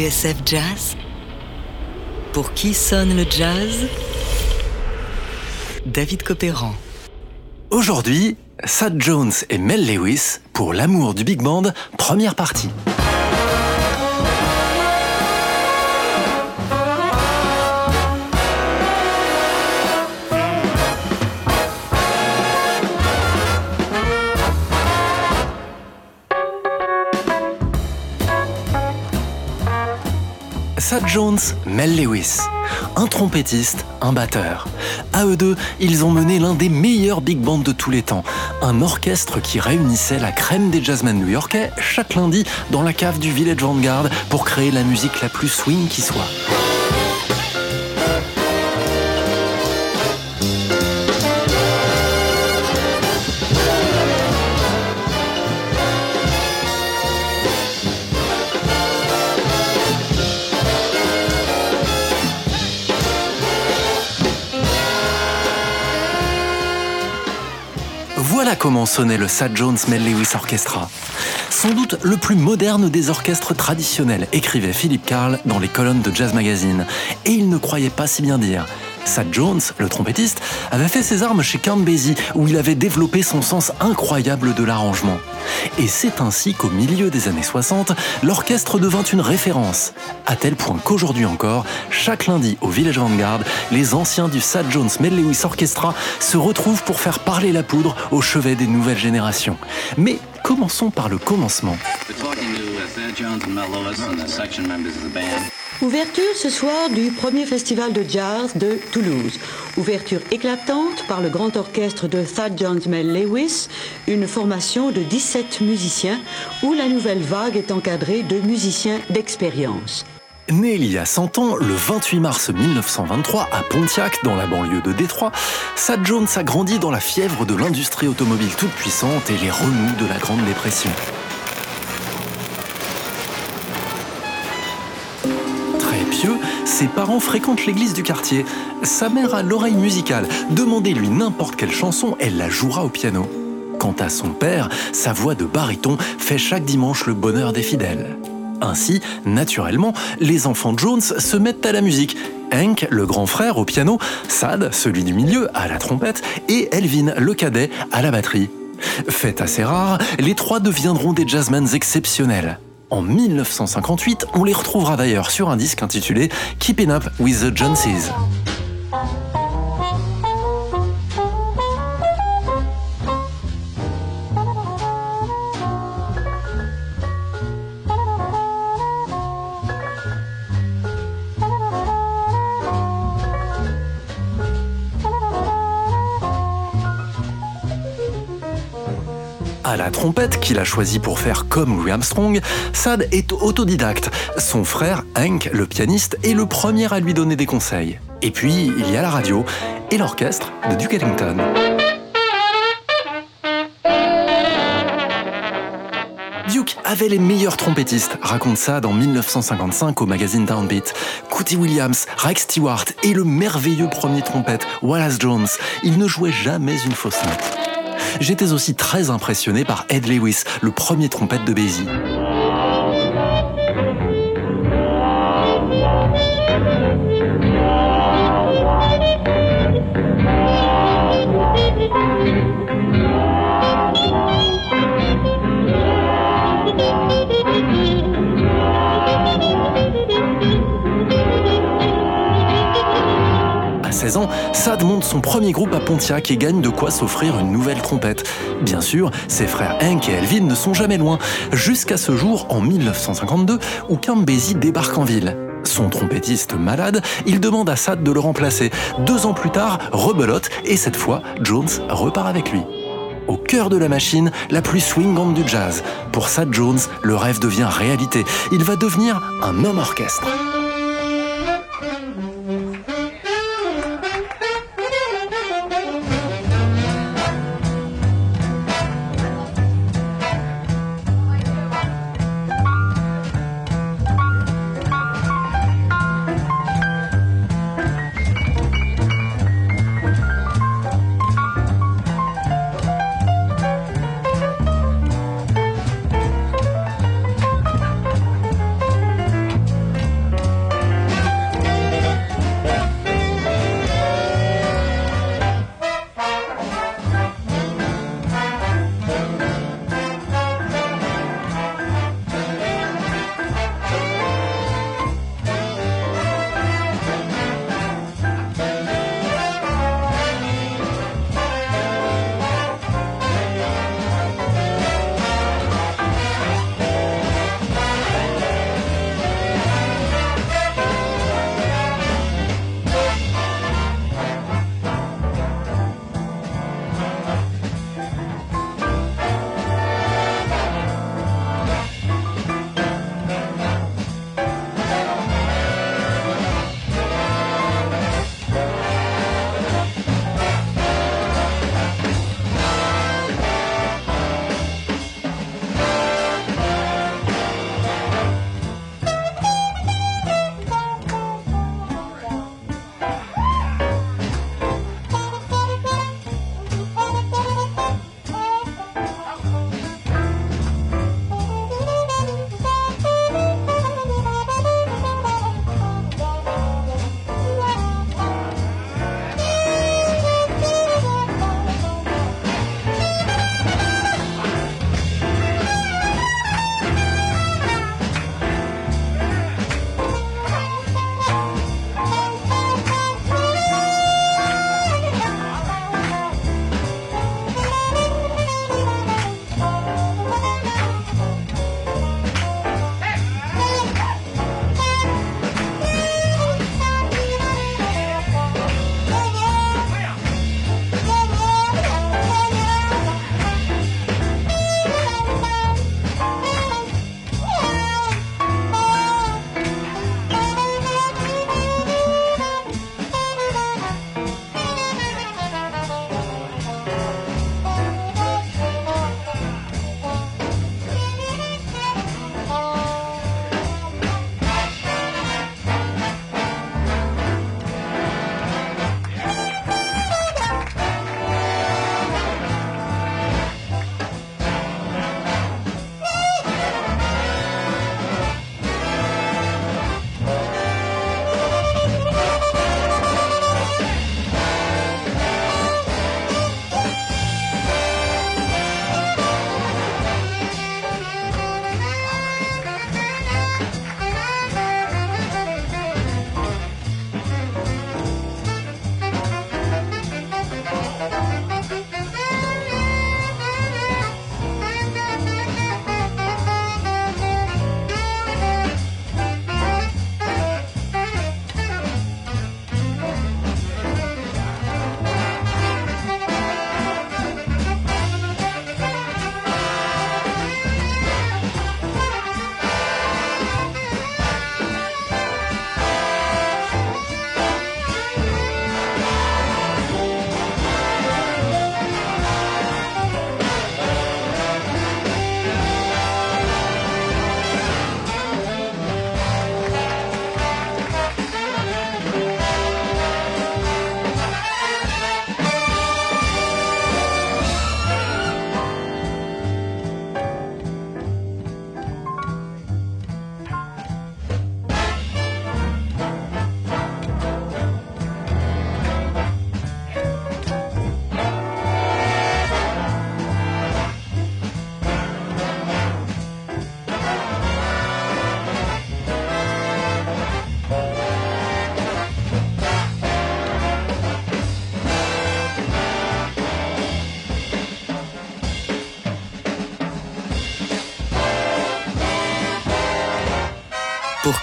Jazz Pour qui sonne le jazz? David Copéran. Aujourd'hui, Sad Jones et Mel Lewis pour l'amour du big band, première partie. Sad Jones, Mel Lewis. Un trompettiste, un batteur. À eux deux, ils ont mené l'un des meilleurs big bands de tous les temps. Un orchestre qui réunissait la crème des jazzmen new-yorkais chaque lundi dans la cave du Village Vanguard pour créer la musique la plus swing qui soit. Comment sonnait le Sad Jones Mel Lewis Orchestra. Sans doute le plus moderne des orchestres traditionnels, écrivait Philip Carl dans les colonnes de Jazz Magazine. Et il ne croyait pas si bien dire. Sad Jones, le trompettiste, avait fait ses armes chez Count Basie, où il avait développé son sens incroyable de l'arrangement. Et c'est ainsi qu'au milieu des années 60, l'orchestre devint une référence, à tel point qu'aujourd'hui encore, chaque lundi au Village Vanguard, les anciens du Sad Jones Mel Lewis Orchestra se retrouvent pour faire parler la poudre au chevet des nouvelles générations. Mais commençons par le commencement. Ouverture ce soir du premier festival de jazz de Toulouse. Ouverture éclatante par le grand orchestre de Thad Jones Mel Lewis, une formation de 17 musiciens où la nouvelle vague est encadrée de musiciens d'expérience. Né il y a 100 ans, le 28 mars 1923, à Pontiac, dans la banlieue de Détroit, Sad Jones a grandi dans la fièvre de l'industrie automobile toute puissante et les remous de la Grande Dépression. Ses parents fréquentent l'église du quartier. Sa mère a l'oreille musicale. Demandez-lui n'importe quelle chanson, elle la jouera au piano. Quant à son père, sa voix de baryton fait chaque dimanche le bonheur des fidèles. Ainsi, naturellement, les enfants Jones se mettent à la musique. Hank, le grand frère, au piano, Sad, celui du milieu, à la trompette, et Elvin, le cadet, à la batterie. Fait assez rare, les trois deviendront des jazzmen exceptionnels. En 1958, on les retrouvera d'ailleurs sur un disque intitulé Keeping Up with the Joneses. La trompette, qu'il a choisi pour faire comme Louis Armstrong, Sad est autodidacte. Son frère, Hank, le pianiste, est le premier à lui donner des conseils. Et puis, il y a la radio et l'orchestre de Duke Ellington. Duke avait les meilleurs trompettistes, raconte Sad en 1955 au magazine Downbeat. Cootie Williams, Rex Stewart et le merveilleux premier trompette, Wallace Jones. Il ne jouait jamais une fausse note. J'étais aussi très impressionné par Ed Lewis, le premier trompette de Basie. 16 ans, Sad monte son premier groupe à Pontiac et gagne de quoi s'offrir une nouvelle trompette. Bien sûr, ses frères Hank et Elvin ne sont jamais loin, jusqu'à ce jour en 1952 où Basie débarque en ville. Son trompettiste malade, il demande à Sad de le remplacer. Deux ans plus tard, rebelote et cette fois, Jones repart avec lui. Au cœur de la machine, la plus swingante du jazz. Pour Sad Jones, le rêve devient réalité. Il va devenir un homme orchestre.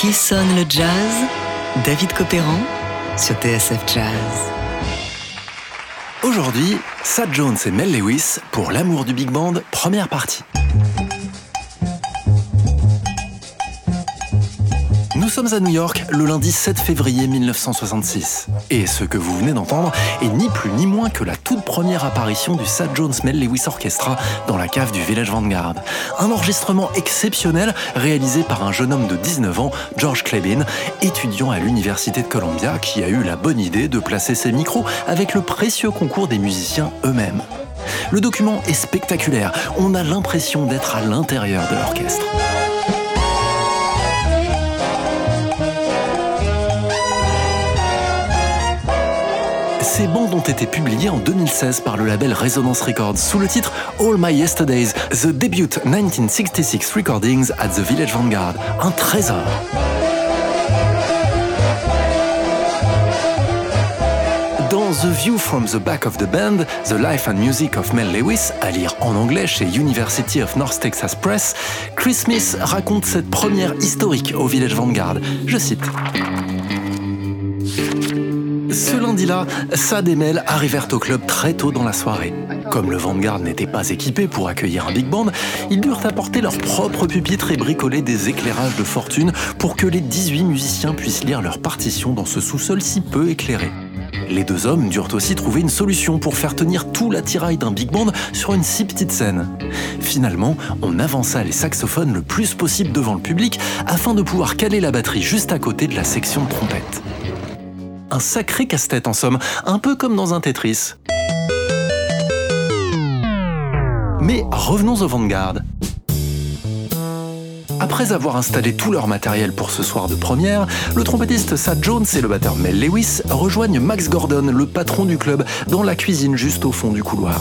Qui sonne le jazz? David Copéran sur TSF Jazz. Aujourd'hui, Sad Jones et Mel Lewis pour l'amour du big band, première partie. Nous sommes à New York le lundi 7 février 1966. Et ce que vous venez d'entendre est ni plus ni moins que la toute première apparition du Sad Jones Mel Lewis Orchestra dans la cave du Village Vanguard. Un enregistrement exceptionnel réalisé par un jeune homme de 19 ans, George Klebin, étudiant à l'Université de Columbia, qui a eu la bonne idée de placer ses micros avec le précieux concours des musiciens eux-mêmes. Le document est spectaculaire, on a l'impression d'être à l'intérieur de l'orchestre. Ces bandes ont été publiées en 2016 par le label Resonance Records sous le titre All My Yesterdays, The Debut 1966 Recordings at the Village Vanguard. Un trésor. Dans The View from the Back of the Band, The Life and Music of Mel Lewis, à lire en anglais chez University of North Texas Press, Chris Smith raconte cette première historique au Village Vanguard. Je cite. Ce lundi-là, Sad et Mel arrivèrent au club très tôt dans la soirée. Comme le Vanguard n'était pas équipé pour accueillir un big band, ils durent apporter leur propre pupitre et bricoler des éclairages de fortune pour que les 18 musiciens puissent lire leurs partitions dans ce sous-sol si peu éclairé. Les deux hommes durent aussi trouver une solution pour faire tenir tout l'attirail d'un big band sur une si petite scène. Finalement, on avança les saxophones le plus possible devant le public afin de pouvoir caler la batterie juste à côté de la section de trompette. Un sacré casse-tête en somme, un peu comme dans un Tetris. Mais revenons au Vanguard. Après avoir installé tout leur matériel pour ce soir de première, le trompettiste Sad Jones et le batteur Mel Lewis rejoignent Max Gordon, le patron du club, dans la cuisine juste au fond du couloir.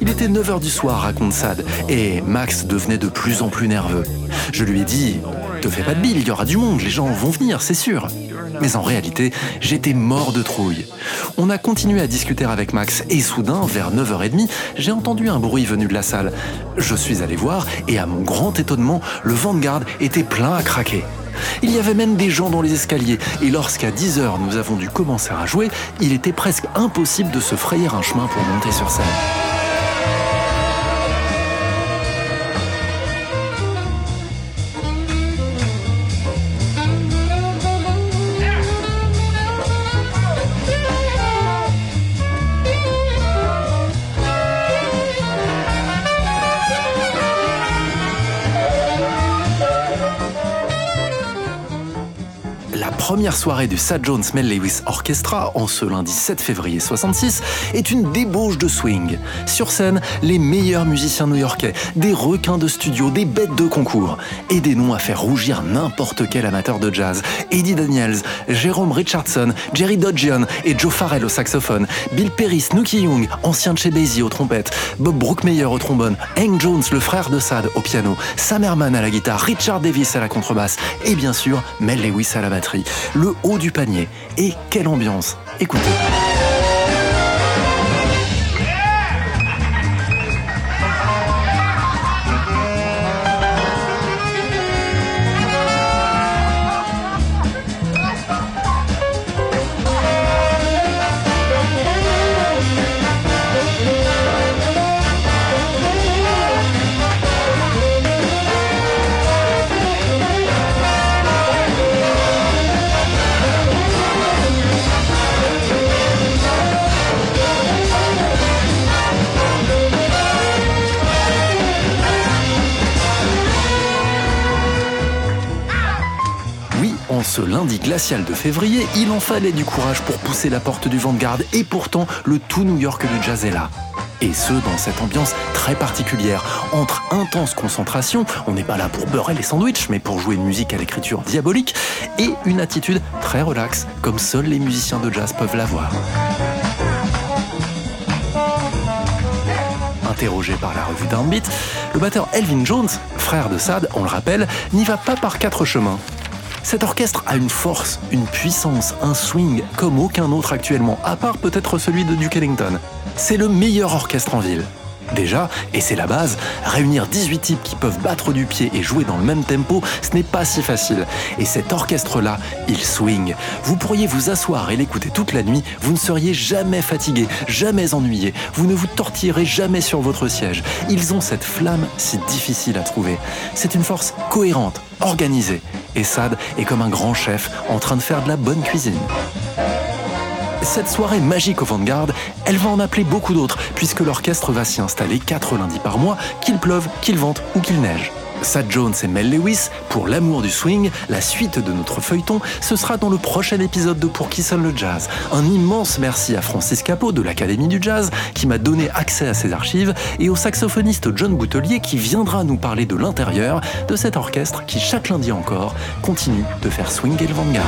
Il était 9h du soir, raconte Sad, et Max devenait de plus en plus nerveux. Je lui ai dit Te fais pas de bile, il y aura du monde, les gens vont venir, c'est sûr. Mais en réalité, j'étais mort de trouille. On a continué à discuter avec Max et soudain, vers 9h30, j'ai entendu un bruit venu de la salle. Je suis allé voir et à mon grand étonnement, le Vanguard était plein à craquer. Il y avait même des gens dans les escaliers et lorsqu'à 10h nous avons dû commencer à jouer, il était presque impossible de se frayer un chemin pour monter sur scène. Première soirée du Sad Jones Mel Lewis Orchestra, en ce lundi 7 février 66, est une débauche de swing. Sur scène, les meilleurs musiciens new-yorkais, des requins de studio, des bêtes de concours, et des noms à faire rougir n'importe quel amateur de jazz. Eddie Daniels, Jérôme Richardson, Jerry Dodgion et Joe Farrell au saxophone, Bill Perry, Snooky Young, ancien de chez Basie au trompette, Bob Brookmeyer au trombone, Hank Jones, le frère de Sad, au piano, Sam Herman à la guitare, Richard Davis à la contrebasse, et bien sûr, Mel Lewis à la batterie le haut du panier. Et quelle ambiance Écoutez. Ce lundi glacial de février, il en fallait du courage pour pousser la porte du Vanguard et pourtant le tout New York du jazz est là. Et ce, dans cette ambiance très particulière, entre intense concentration, on n'est pas là pour beurrer les sandwichs, mais pour jouer une musique à l'écriture diabolique, et une attitude très relaxe, comme seuls les musiciens de jazz peuvent l'avoir. Interrogé par la revue Downbeat, le batteur Elvin Jones, frère de Sad, on le rappelle, n'y va pas par quatre chemins. Cet orchestre a une force, une puissance, un swing comme aucun autre actuellement, à part peut-être celui de Duke Ellington. C'est le meilleur orchestre en ville. Déjà, et c'est la base, réunir 18 types qui peuvent battre du pied et jouer dans le même tempo, ce n'est pas si facile. Et cet orchestre-là, il swing. Vous pourriez vous asseoir et l'écouter toute la nuit, vous ne seriez jamais fatigué, jamais ennuyé, vous ne vous tortillerez jamais sur votre siège. Ils ont cette flamme si difficile à trouver. C'est une force cohérente, organisée. Et Sad est comme un grand chef en train de faire de la bonne cuisine. Cette soirée magique au Vanguard, elle va en appeler beaucoup d'autres, puisque l'orchestre va s'y installer quatre lundis par mois, qu'il pleuve, qu'il vente ou qu'il neige. Sad Jones et Mel Lewis, pour l'amour du swing, la suite de notre feuilleton, ce sera dans le prochain épisode de Pour qui sonne le jazz. Un immense merci à Francis Capot de l'Académie du Jazz qui m'a donné accès à ses archives et au saxophoniste John Boutelier qui viendra nous parler de l'intérieur de cet orchestre qui chaque lundi encore continue de faire swinger le Vanguard.